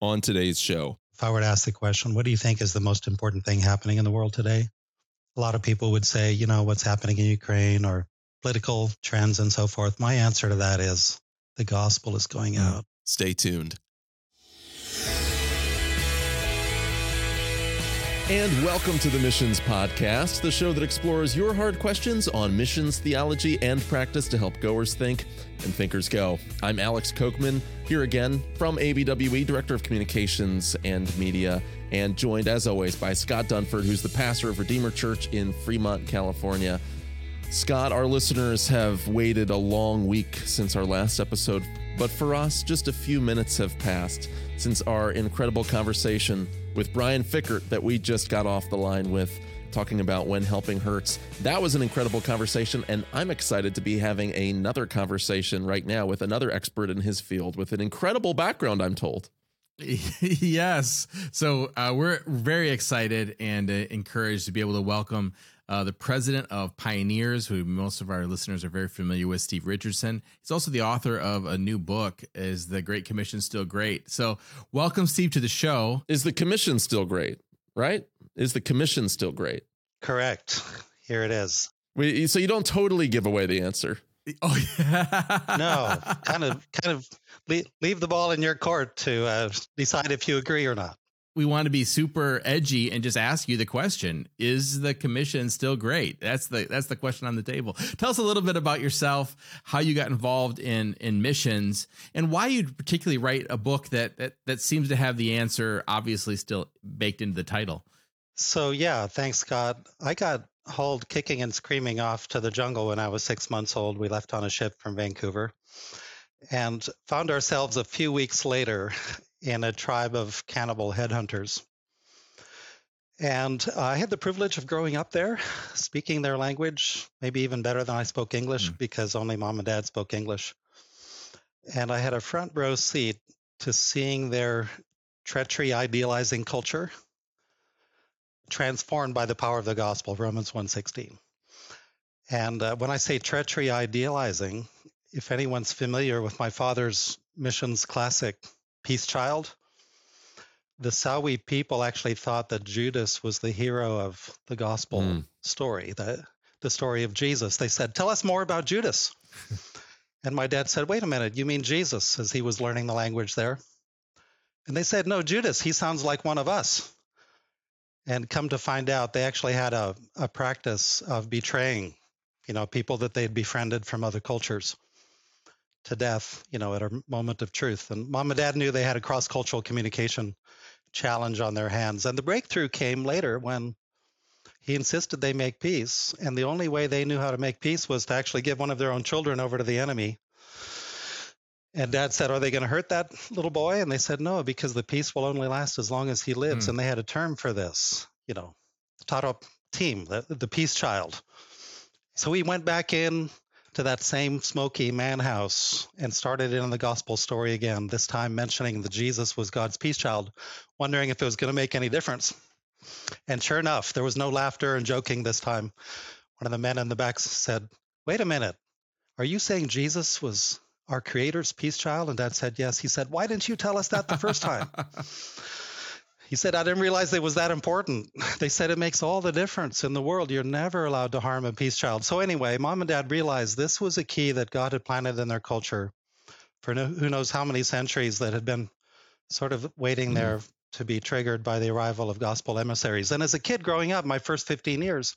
on today's show. If I were to ask the question, what do you think is the most important thing happening in the world today? A lot of people would say, you know, what's happening in Ukraine or political trends and so forth. My answer to that is the gospel is going hmm. out. Stay tuned. And welcome to the Missions Podcast, the show that explores your hard questions on missions, theology, and practice to help goers think and thinkers go. I'm Alex Kocman, here again from ABWE, Director of Communications and Media, and joined as always by Scott Dunford, who's the pastor of Redeemer Church in Fremont, California. Scott, our listeners have waited a long week since our last episode, but for us, just a few minutes have passed since our incredible conversation with Brian Fikkert that we just got off the line with, talking about when helping hurts. That was an incredible conversation, and I'm excited to be having another conversation right now with another expert in his field with an incredible background, I'm told. yes. So uh, we're very excited and uh, encouraged to be able to welcome uh, the president of Pioneers, who most of our listeners are very familiar with, Steve Richardson. He's also the author of a new book, Is the Great Commission Still Great? So, welcome, Steve, to the show. Is the commission still great? Right? Is the commission still great? Correct. Here it is. We, so you don't totally give away the answer. Oh yeah. no, kind of, kind of leave, leave the ball in your court to uh, decide if you agree or not we want to be super edgy and just ask you the question is the commission still great? That's the that's the question on the table. Tell us a little bit about yourself how you got involved in in missions and why you'd particularly write a book that that, that seems to have the answer obviously still baked into the title. So yeah thanks scott. I got hauled kicking and screaming off to the jungle when i was six months old. We left on a ship from vancouver and found ourselves a few weeks later in a tribe of cannibal headhunters. And I had the privilege of growing up there, speaking their language, maybe even better than I spoke English mm. because only mom and dad spoke English. And I had a front row seat to seeing their treachery idealizing culture transformed by the power of the gospel, Romans 1:16. And uh, when I say treachery idealizing, if anyone's familiar with my father's missions classic, Peace Child, the Sawi people actually thought that Judas was the hero of the gospel mm. story, the, the story of Jesus. They said, Tell us more about Judas. and my dad said, Wait a minute, you mean Jesus, as he was learning the language there? And they said, No, Judas, he sounds like one of us. And come to find out, they actually had a, a practice of betraying, you know, people that they'd befriended from other cultures to death, you know, at a moment of truth. And mom and dad knew they had a cross cultural communication challenge on their hands. And the breakthrough came later when he insisted they make peace. And the only way they knew how to make peace was to actually give one of their own children over to the enemy. And dad said, Are they going to hurt that little boy? And they said, No, because the peace will only last as long as he lives. Mm. And they had a term for this, you know, Tarop Tim, the, the peace child. So we went back in, to that same smoky man house and started in the gospel story again, this time mentioning that Jesus was God's peace child, wondering if it was going to make any difference. And sure enough, there was no laughter and joking this time. One of the men in the back said, Wait a minute, are you saying Jesus was our creator's peace child? And dad said, Yes. He said, Why didn't you tell us that the first time? He said, I didn't realize it was that important. They said it makes all the difference in the world. You're never allowed to harm a peace child. So, anyway, mom and dad realized this was a key that God had planted in their culture for no, who knows how many centuries that had been sort of waiting mm-hmm. there to be triggered by the arrival of gospel emissaries. And as a kid growing up, my first 15 years,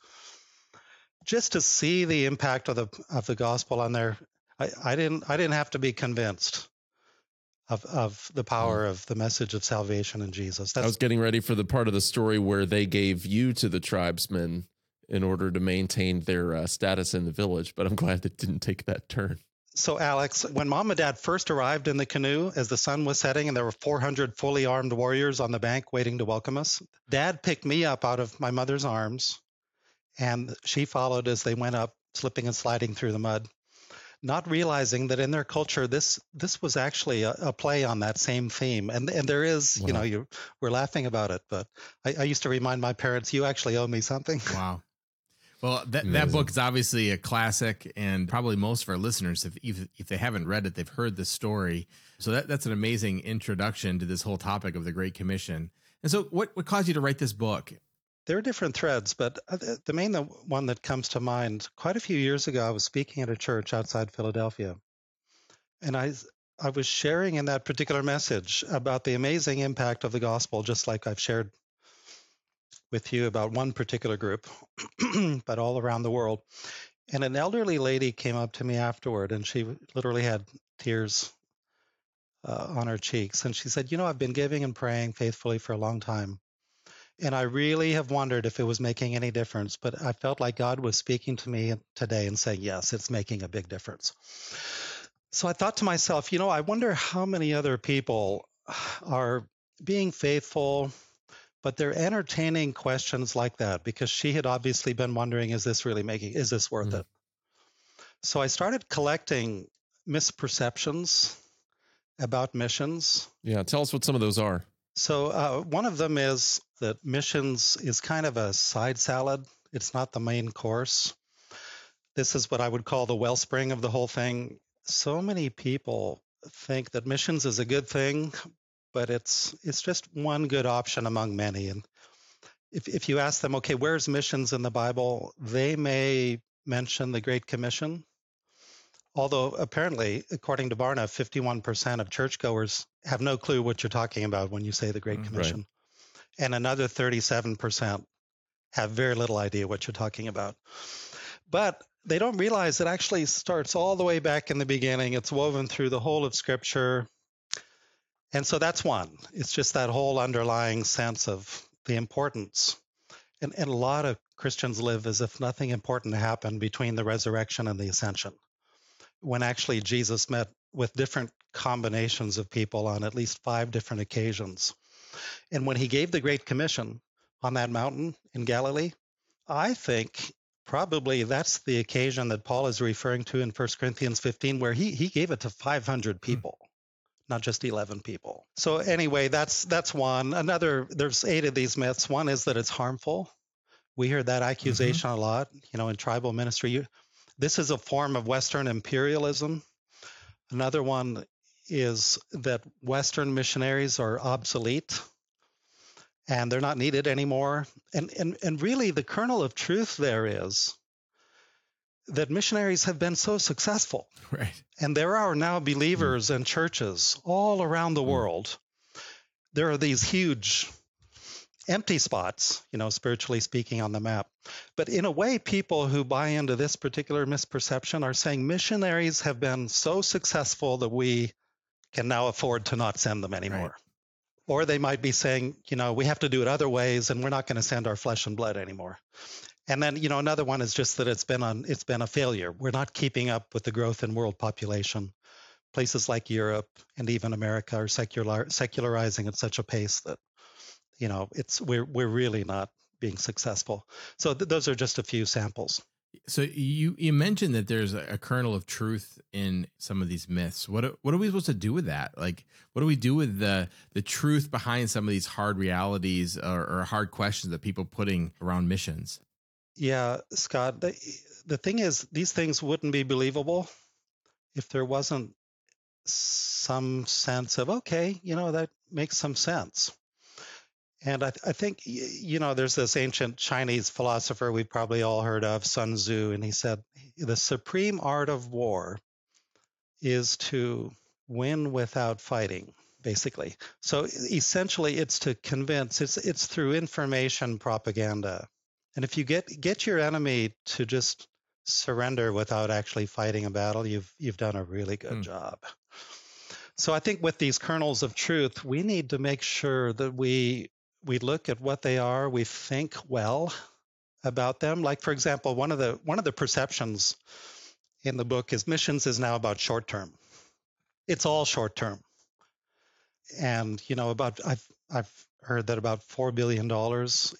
just to see the impact of the of the gospel on their I, I didn't I didn't have to be convinced of, of the power of the message of salvation in Jesus. That's, I was getting ready for the part of the story where they gave you to the tribesmen in order to maintain their uh, status in the village, but I'm glad it didn't take that turn. So, Alex, when mom and dad first arrived in the canoe as the sun was setting and there were 400 fully armed warriors on the bank waiting to welcome us, dad picked me up out of my mother's arms and she followed as they went up, slipping and sliding through the mud not realizing that in their culture this this was actually a, a play on that same theme and and there is wow. you know you we're laughing about it but I, I, used to remind my parents you actually owe me something wow Well, that, that book is obviously a classic, and probably most of our listeners, if, if, if they haven't read it, they've heard the story. So that, that's an amazing introduction to this whole topic of the Great Commission. And so, what, what caused you to write this book? There are different threads, but uh, the main one that comes to mind quite a few years ago, I was speaking at a church outside Philadelphia. And I, I was sharing in that particular message about the amazing impact of the gospel, just like I've shared with you about one particular group, but all around the world. And an elderly lady came up to me afterward, and she literally had tears uh, on her cheeks. And she said, You know, I've been giving and praying faithfully for a long time. And I really have wondered if it was making any difference, but I felt like God was speaking to me today and saying, Yes, it's making a big difference. So I thought to myself, you know, I wonder how many other people are being faithful, but they're entertaining questions like that because she had obviously been wondering, is this really making, is this worth mm-hmm. it? So I started collecting misperceptions about missions. Yeah, tell us what some of those are. So uh, one of them is that missions is kind of a side salad. It's not the main course. This is what I would call the wellspring of the whole thing. So many people think that missions is a good thing, but it's it's just one good option among many. And if if you ask them, okay, where's missions in the Bible, they may mention the Great Commission. Although apparently, according to Barna, 51% of churchgoers have no clue what you're talking about when you say the Great mm, Commission. Right. And another 37% have very little idea what you're talking about. But they don't realize it actually starts all the way back in the beginning. It's woven through the whole of Scripture. And so that's one. It's just that whole underlying sense of the importance. And, and a lot of Christians live as if nothing important happened between the resurrection and the ascension, when actually Jesus met with different combinations of people on at least five different occasions. And when he gave the Great Commission on that mountain in Galilee, I think probably that's the occasion that Paul is referring to in 1 Corinthians 15, where he, he gave it to 500 hmm. people. Mm not just 11 people. So anyway, that's that's one. Another there's eight of these myths. One is that it's harmful. We hear that mm-hmm. accusation mm-hmm. a lot, you know, in tribal ministry. You, this is a form of western imperialism. Another one is that western missionaries are obsolete and they're not needed anymore. And and and really the kernel of truth there is that missionaries have been so successful. Right. And there are now believers mm. and churches all around the mm. world. There are these huge empty spots, you know, spiritually speaking, on the map. But in a way, people who buy into this particular misperception are saying missionaries have been so successful that we can now afford to not send them anymore. Right. Or they might be saying, you know, we have to do it other ways and we're not going to send our flesh and blood anymore. And then, you know, another one is just that it's been on it's been a failure. We're not keeping up with the growth in world population. Places like Europe and even America are secular secularizing at such a pace that, you know, it's we're we're really not being successful. So th- those are just a few samples. So you you mentioned that there's a kernel of truth in some of these myths. What what are we supposed to do with that? Like, what do we do with the the truth behind some of these hard realities or, or hard questions that people putting around missions? Yeah, Scott, the, the thing is, these things wouldn't be believable if there wasn't some sense of, okay, you know, that makes some sense. And I, I, think, you know, there's this ancient Chinese philosopher we've probably all heard of, Sun Tzu, and he said, the supreme art of war is to win without fighting, basically. So essentially, it's to convince, it's, it's through information propaganda and if you get get your enemy to just surrender without actually fighting a battle, you've you've done a really good mm. job. So I think with these kernels of truth, we need to make sure that we we look at what they are, we think well about them. Like for example, one of the one of the perceptions in the book is missions is now about short term. It's all short term. And you know about I've I've heard that about $4 billion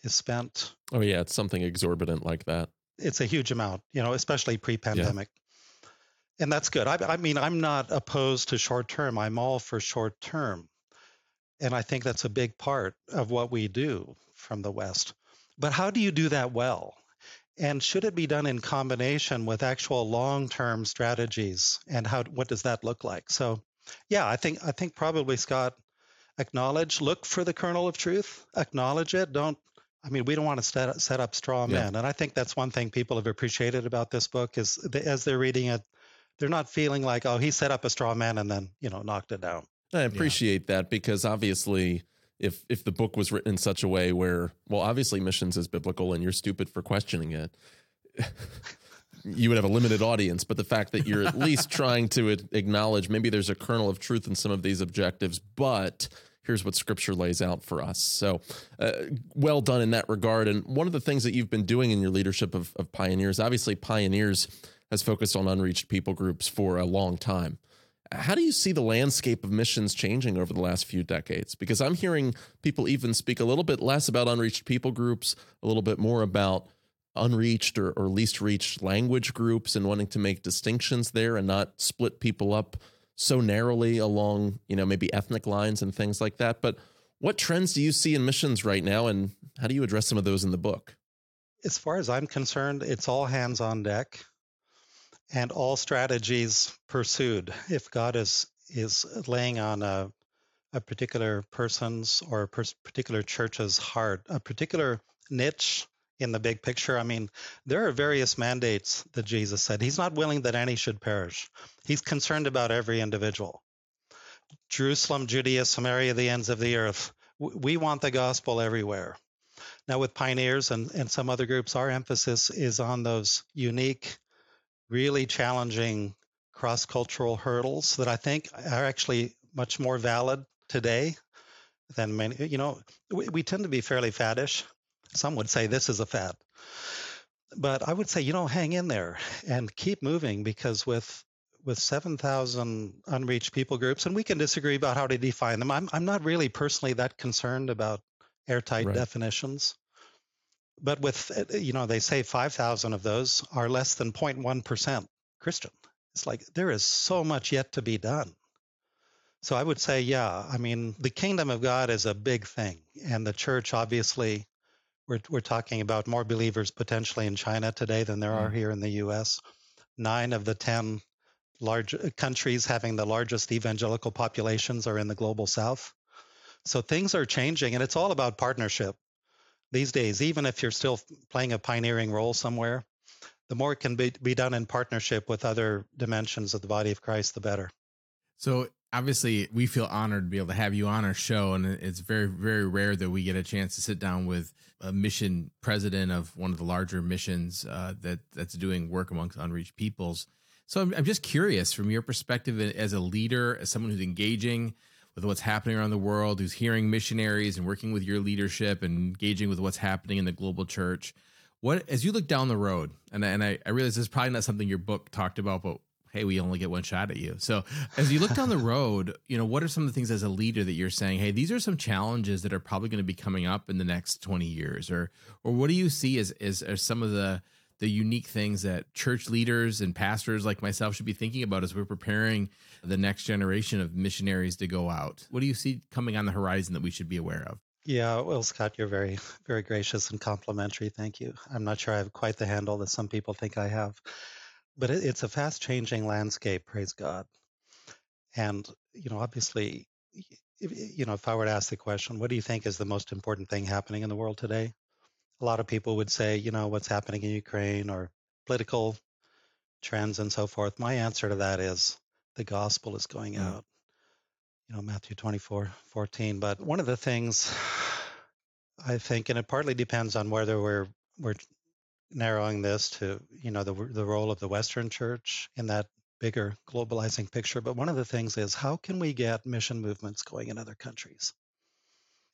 is spent. Oh, yeah. It's something exorbitant like that. It's a huge amount, you know, especially pre pandemic. Yeah. And that's good. I, I mean, I'm not opposed to short term, I'm all for short term. And I think that's a big part of what we do from the West. But how do you do that well? And should it be done in combination with actual long-term strategies? And how what does that look like? So, yeah, I think I think probably Scott acknowledge, look for the kernel of truth, acknowledge it. Don't I mean, we don't want to set, set up straw men. Yeah. And I think that's one thing people have appreciated about this book is they, as they're reading it, they're not feeling like, oh, he set up a straw man and then, you know, knocked it down. I appreciate yeah. that because obviously if if the book was written in such a way where well obviously missions is biblical and you're stupid for questioning it you would have a limited audience. But the fact that you're at least trying to acknowledge maybe there's a kernel of truth in some of these objectives but here's what scripture lays out for us. So uh, well done in that regard. And one of the things that you've been doing in your leadership of, of pioneers obviously pioneers has focused on unreached people groups for a long time how do you see the landscape of missions changing over the last few decades? Because I'm hearing people even speak a little bit less about unreached people groups, a little bit more about unreached or, or least reached language groups and wanting to make distinctions there and not split people up so narrowly along, you know, maybe ethnic lines and things like that. But what trends do you see in missions right now and how do you address some of those in the book? As far as I'm concerned, it's all hands on deck and all strategies pursued. If God is is laying on a a particular person's or a particular church's heart, a particular niche in the big picture. I mean, there are various mandates that Jesus said. He's not willing that any should perish. He's concerned about every individual. Jerusalem, Judea, Samaria, the ends of the earth. We want the gospel everywhere. Now, with pioneers and, and some other groups, our emphasis is on those unique really challenging cross cultural hurdles that I think are actually much more valid today than many. You know, we, we tend to be fairly faddish. Some would say this is a fad. But I would say, you know, hang in there and keep moving because with with 7,000 unreached people groups, and we can disagree about how to define them. I'm, I'm not really personally that concerned about airtight right. definitions but with uh, you know they say 5000 of those are less than 0.1% christian. It's like there is so much yet to be done. So i would say yeah i mean the kingdom of god is a big thing and the church obviously we're, we're talking about more believers potentially in china today than there mm. are here in the us nine of the 10 large uh, countries having the largest evangelical populations are in the global south. So things are changing and it's all about partnership these days, even if you're still playing a pioneering role somewhere, the more it can be, be done in partnership with other dimensions of the body of Christ, the better. So obviously we feel honored to be able to have you on our show and it's very very rare that we get a chance to sit down with a mission president of one of the larger missions uh, that that's doing work amongst unreached peoples so I'm, I'm just curious from your perspective as a leader as someone who's engaging with what's happening around the world, who's hearing missionaries and working with your leadership and engaging with what's happening in the global church. What as you look down the road, and and I, I realize this is probably not something your book talked about, but hey, we only get one shot at you. So as you look down the road, you know, what are some of the things as a leader that you're saying, hey, these are some challenges that are probably going to be coming up in the next 20 years? Or or what do you see as as, as some of the the unique things that church leaders and pastors like myself should be thinking about as we're preparing the next generation of missionaries to go out? What do you see coming on the horizon that we should be aware of? Yeah, well, Scott, you're very, very gracious and complimentary. Thank you. I'm not sure I have quite the handle that some people think I have, but it's a fast changing landscape, praise God. And, you know, obviously, you know, if I were to ask the question, what do you think is the most important thing happening in the world today? A lot of people would say, you know, what's happening in Ukraine or political trends and so forth. My answer to that is the gospel is going mm. out. You know, Matthew 24, 14. But one of the things I think, and it partly depends on whether we're we're narrowing this to, you know, the the role of the Western church in that bigger globalizing picture. But one of the things is how can we get mission movements going in other countries?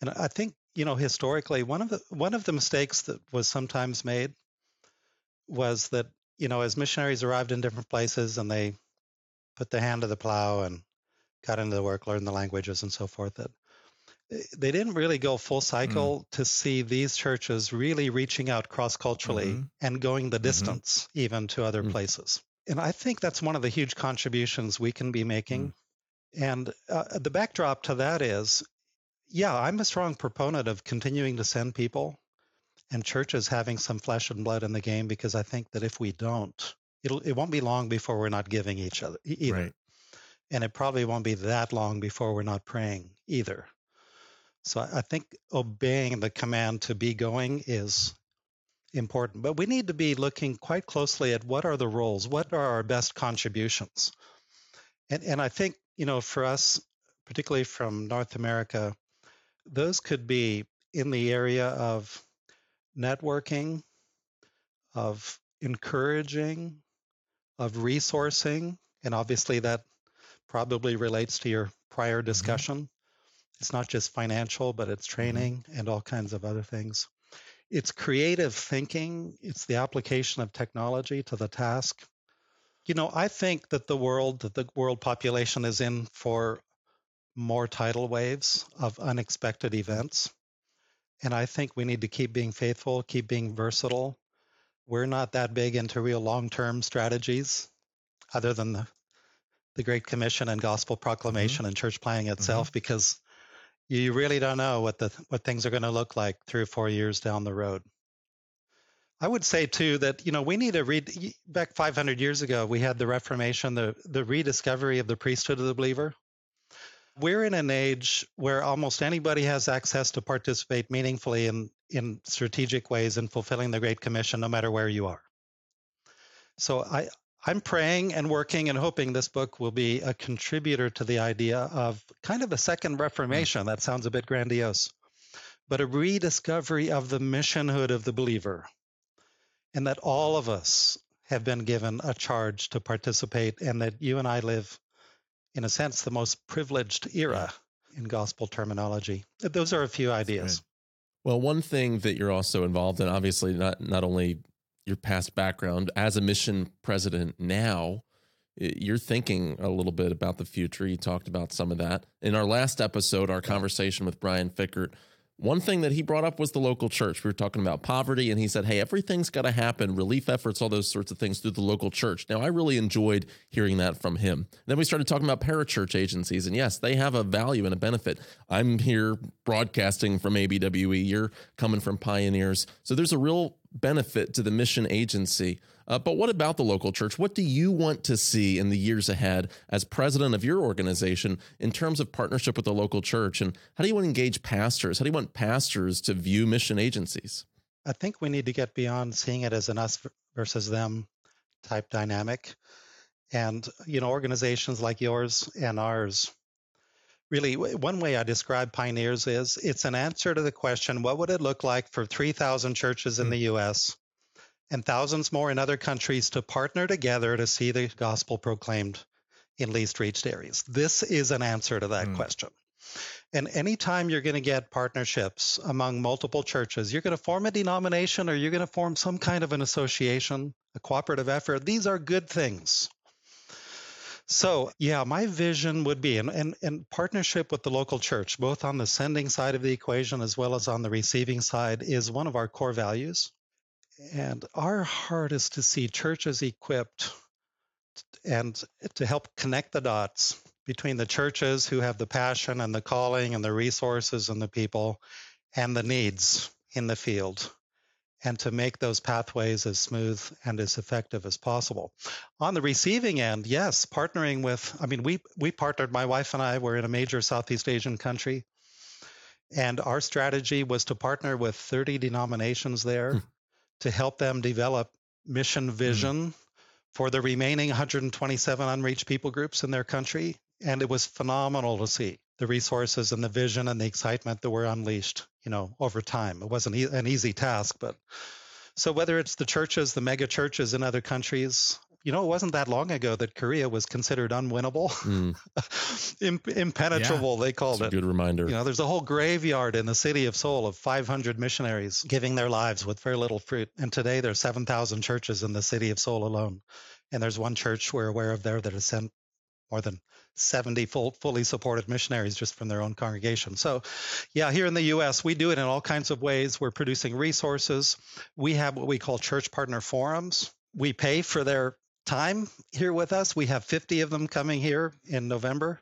And I think, you know, historically, one of the one of the mistakes that was sometimes made was that, you know, as missionaries arrived in different places and they put the hand to the plow and got into the work, learned the languages and so forth. That eh, they didn't really go full mm. cycle mm. to see these churches really reaching out cross culturally mm-hmm. and going the mm-hmm. distance mm-hmm. even to other mm. places. And I think that's one of the huge contributions we can be making. Mm. And uh, the backdrop to that is, yeah, I'm a strong proponent of continuing to send people and churches having some flesh and blood in the game because I think that if we don't, it'll it won't be long before we're not giving each other either. Right. And it probably won't be that long before we're not praying either. So I think obeying the command to be going is important. But we need to be looking quite closely at what are the roles, what are our best contributions. And and I think, you know, for us, particularly from North America, those could be in the area of networking, of encouraging, of resourcing, and obviously that probably relates to your prior mm-hmm. discussion. Mm-hmm. It's not just financial, but it's mm-hmm. training mm-hmm. and all kinds of other things. It's creative thinking, it's the application of technology to the task. You know, I think that the world, that the world population is in for more tidal waves of unexpected events. And I think we need to keep being faithful, keep being versatile. We're not that big into real long term strategies other than the, the Great Commission and gospel proclamation mm-hmm. and church planting itself, mm-hmm. because you really don't know what the what things are going to look like three or four years down the road. I would say too that you know we need to read back 500 years ago we had the Reformation, the the rediscovery of the priesthood of the believer. We're in an age where almost anybody has access to participate meaningfully in in strategic ways in fulfilling the Great Commission, no matter where you are. So I I'm praying and working and hoping this book will be a contributor to the idea of kind of a second Reformation. That sounds a bit grandiose, but a rediscovery of the missionhood of the believer, and that all of us have been given a charge to participate, and that you and I live, in a sense, the most privileged era in gospel terminology. Those are a few ideas. Well, one thing that you're also involved in, obviously, not not only your past background as a mission president now you're thinking a little bit about the future. You talked about some of that. In our last episode our conversation with brian fikkert one thing that he brought up was the local church. We were talking about poverty, and he said, Hey, everything's got to happen, relief efforts, all those sorts of things through the local church. Now, I really enjoyed hearing that from him. Then we started talking about parachurch agencies, and yes, they have a value and a benefit. I'm here broadcasting from ABWE, you're coming from Pioneers. So there's a real benefit to the mission agency. Uh, but what about the local church? What do you want to see in the years ahead as president of your organization in terms of partnership with the local church? And how do you want to engage pastors? How do you want pastors to view mission agencies? I think we need to get beyond seeing it as an us versus them type dynamic. And, you know, organizations like yours and ours really one way i describe pioneers is it's an answer to the question what would it look like for 3000 churches in mm. the us and thousands more in other countries to partner together to see the gospel proclaimed in least reached areas. This is an answer to that mm. question. And anytime you're going to get partnerships among multiple churches, you're going to form a denomination or you're going to form some kind of an association, a cooperative effort. These are good things. So, yeah, my vision would be, and, and, and partnership with the local church, both on the sending side of the equation as well as on the receiving side, is one of our core values. And our heart is to see churches equipped and to help connect the dots between the churches who have the passion and the calling and the resources and the people and the needs in the field and to make those pathways as smooth and as effective as possible. On the receiving end, yes, partnering with I mean we we partnered my wife and I were in a major Southeast Asian country and our strategy was to partner with 30 denominations there hmm to help them develop mission mm-hmm. vision for the remaining 127 unreached people groups in their country. And it was phenomenal to see the resources and the vision and the excitement that were unleashed, you know, over time. It wasn't e- an easy task, but so whether it's the churches, the mega churches in other countries, you know, it wasn't that long ago that Korea was considered unwinnable, mm. impenetrable. Yeah, they called it. good reminder. You know, there's a whole graveyard in the city of Seoul of 500 missionaries giving their lives with very little fruit. And today there's 7,000 churches in the city of Seoul alone. And there's one church we're aware of there that has sent more than 70 full, fully supported missionaries just from their own congregation. So, yeah, here in the U.S., we do it in all kinds of ways. We're producing resources. We have what we call church partner forums. We pay for their time here with us. We have 50 of them coming here in November.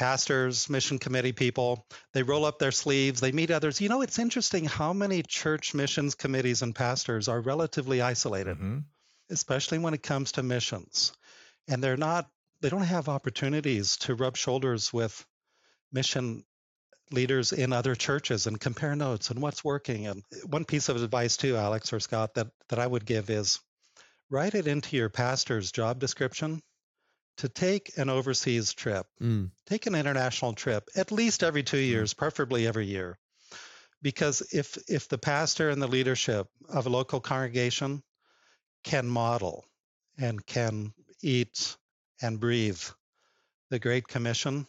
pastors, mission committee people. They roll up their sleeves, they meet others. You know, it's interesting how many church missions committees and pastors are relatively isolated, mm-hmm. especially when it comes to missions. And they're not, they don't have opportunities to rub shoulders with mission leaders in other churches and compare notes and what's working. And one piece of advice too, Alex or Scott, that, that I would give is write it into your pastor's job description to take an overseas trip, mm. take an international trip at least every two mm. years, preferably every year. Because if if the pastor and the leadership of a local congregation can model and can eat and breathe the Great Commission,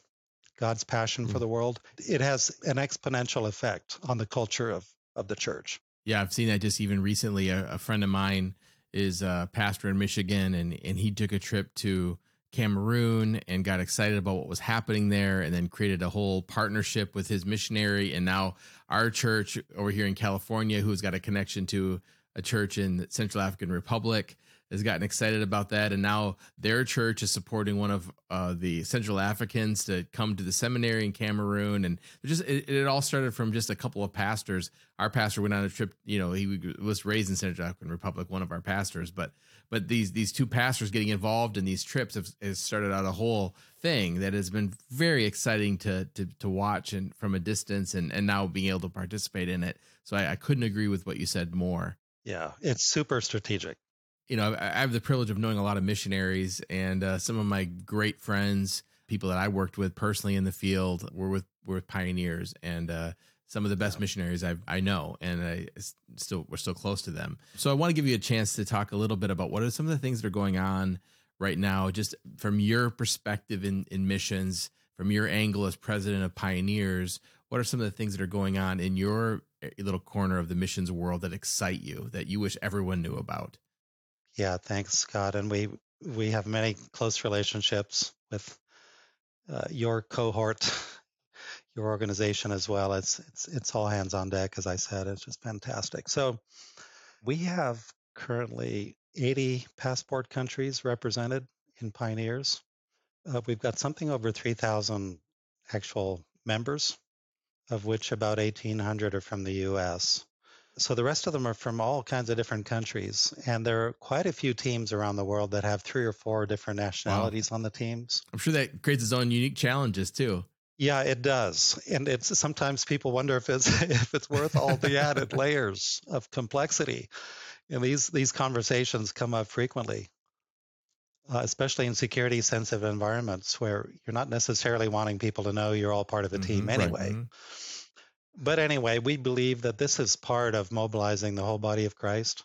God's passion mm. for the world, it has an exponential effect on the culture of, of the church. Yeah, I've seen that just even recently. A, a friend of mine is a pastor in Michigan, and and he took a trip to Cameroon and got excited about what was happening there, and then created a whole partnership with his missionary, and now our church over here in California, who's got a connection to a church in the Central African Republic, has gotten excited about that, and now their church is supporting one of uh, the Central Africans to come to the seminary in Cameroon, and just it, it, all started from just a couple of pastors. Our pastor went on a trip, you know, he was raised in Central African Republic, one of our pastors, but but these these two pastors getting involved in these trips have, has started out a whole thing that has been very exciting to to to watch and from a distance, and and now being able to participate in it. So I, I couldn't agree with what you said more. Yeah, it's super strategic you know, I have the privilege of knowing a lot of missionaries, and uh, some of my great friends, people that I worked with personally in the field, were with were with pioneers, and uh, some of the best missionaries I I know, and I still we're still close to them. So I want to give you a chance to talk a little bit about what are some of the things that are going on right now, just from your perspective in in missions, from your angle as president of Pioneers. What are some of the things that are going on in your eh, little corner of the missions world that excite you, that you wish everyone knew about? Yeah, thanks, Scott. And we we have many close relationships with uh, your cohort, your organization as well. It's it's it's all hands on deck, as I said. It's just fantastic. So we have currently 80 passport countries represented in Pioneers. Uh, we've got something over 3,000 actual members, of which about 1,800 are from the U.S. So the rest of them are from all kinds of different countries, and there are quite a few teams around the world that have three or four different nationalities wow. on the teams. I'm sure that creates its own unique challenges too. Yeah, it does, and it's sometimes people wonder if it's if it's worth all the added layers of complexity. And these these conversations come up frequently, uh, especially in security sensitive environments where you're not necessarily wanting people to know you're all part of a team mm-hmm, anyway. Right, mm-hmm. But anyway, we believe that this is part of mobilizing the whole body of Christ.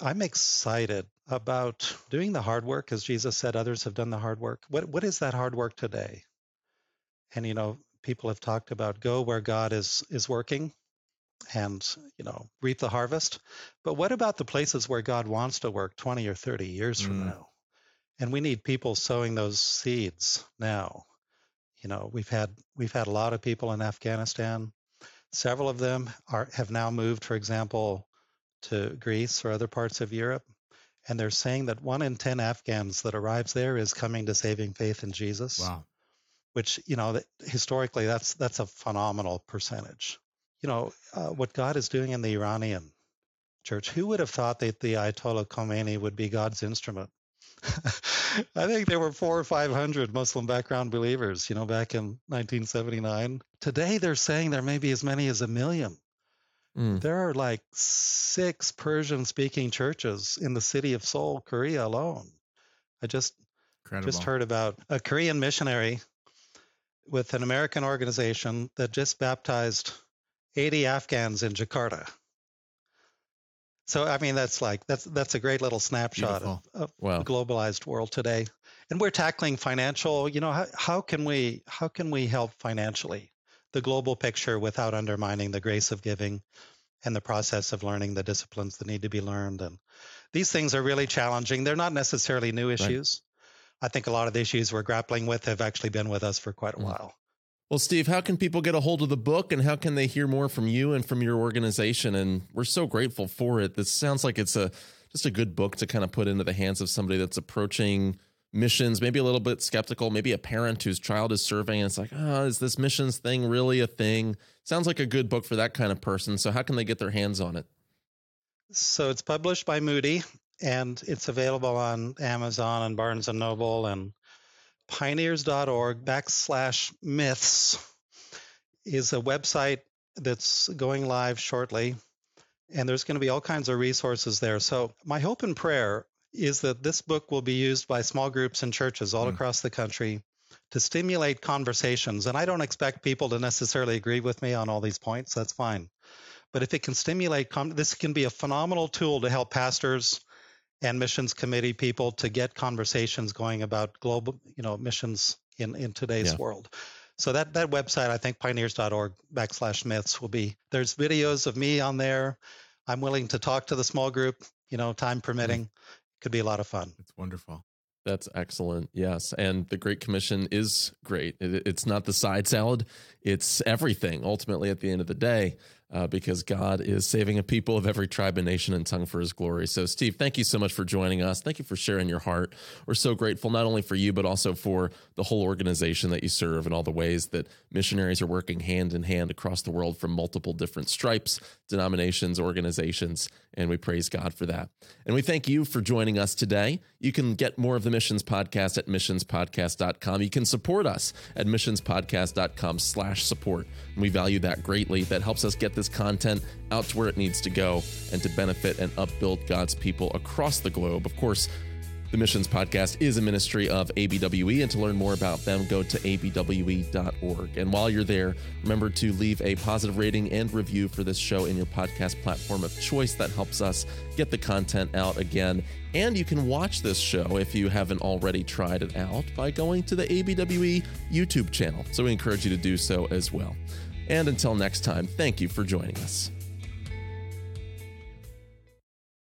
I'm excited about doing the hard work, as Jesus said, others have done the hard work. What what is that hard work today? And you know, people have talked about go where God is is working and you know reap the harvest. But what about the places where God wants to work 20 or 30 years from mm. now? And we need people sowing those seeds now. You know, we've had we've had a lot of people in Afghanistan Several of them are, have now moved, for example, to Greece or other parts of Europe. And they're saying that one in 10 Afghans that arrives there is coming to saving faith in Jesus. Wow. Which, you know, historically, that's that's a phenomenal percentage. You know, uh, what God is doing in the Iranian church, who would have thought that the Ayatollah Khomeini would be God's instrument? I think there were four or five hundred Muslim background believers, you know, back in 1979. Today, they're saying there may be as many as a million. Mm. There are like six Persian speaking churches in the city of Seoul, Korea alone. I just Incredible. just heard about a Korean missionary with an American organization that just baptized 80 Afghans in Jakarta. So I mean that's like that's that's a great little snapshot of, of wow. the globalized world today. And we're tackling financial, you know, how, how can we how can we help financially the global picture without undermining the grace of giving and the process of learning the disciplines that need to be learned and these things are really challenging. They're not necessarily new issues. Right. I think a lot of the issues we're grappling with have actually been with us for quite a mm. while. Well, Steve, how can people get a hold of the book and how can they hear more from you and from your organization? And we're so grateful for it. This sounds like it's a just a good book to kind of put into the hands of somebody that's approaching missions, maybe a little bit skeptical, maybe a parent whose child is serving and it's like, oh, is this missions thing really a thing? Sounds like a good book for that kind of person. So, how can they get their hands on it? So, it's published by Moody and it's available on Amazon and Barnes and Noble and pioneers.org backslash myths is a website that's going live shortly. And there's going to be all kinds of resources there. So, my hope and prayer is that this book will be used by small groups and churches all mm. across the country to stimulate conversations. And I don't expect people to necessarily agree with me on all these points. That's fine. But if it can stimulate, this can be a phenomenal tool to help pastors and missions committee people to get conversations going about global, you know, missions in, in today's yeah. world. So that that website, I think pioneers.org backslash myths will be there's videos of me on there. I'm willing to talk to the small group, you know, time permitting. Mm-hmm. Could be a lot of fun. It's wonderful. That's excellent. Yes. And the Great Commission is great. it's not the side salad, it's everything ultimately at the end of the day uh, because God is saving a people of every tribe and nation and tongue for his glory. So, Steve, thank you so much for joining us. Thank you for sharing your heart. We're so grateful not only for you, but also for the whole organization that you serve and all the ways that missionaries are working hand in hand across the world from multiple different stripes, denominations, organizations. And we praise God for that. And we thank you for joining us today. You can get more of the Missions Podcast at missionspodcast.com. You can support us at missionspodcast.com slash support. We value that greatly. That helps us get this content out to where it needs to go and to benefit and upbuild God's people across the globe. Of course, the Missions Podcast is a ministry of ABWE, and to learn more about them, go to abwe.org. And while you're there, remember to leave a positive rating and review for this show in your podcast platform of choice. That helps us get the content out again. And you can watch this show if you haven't already tried it out by going to the ABWE YouTube channel. So we encourage you to do so as well. And until next time, thank you for joining us.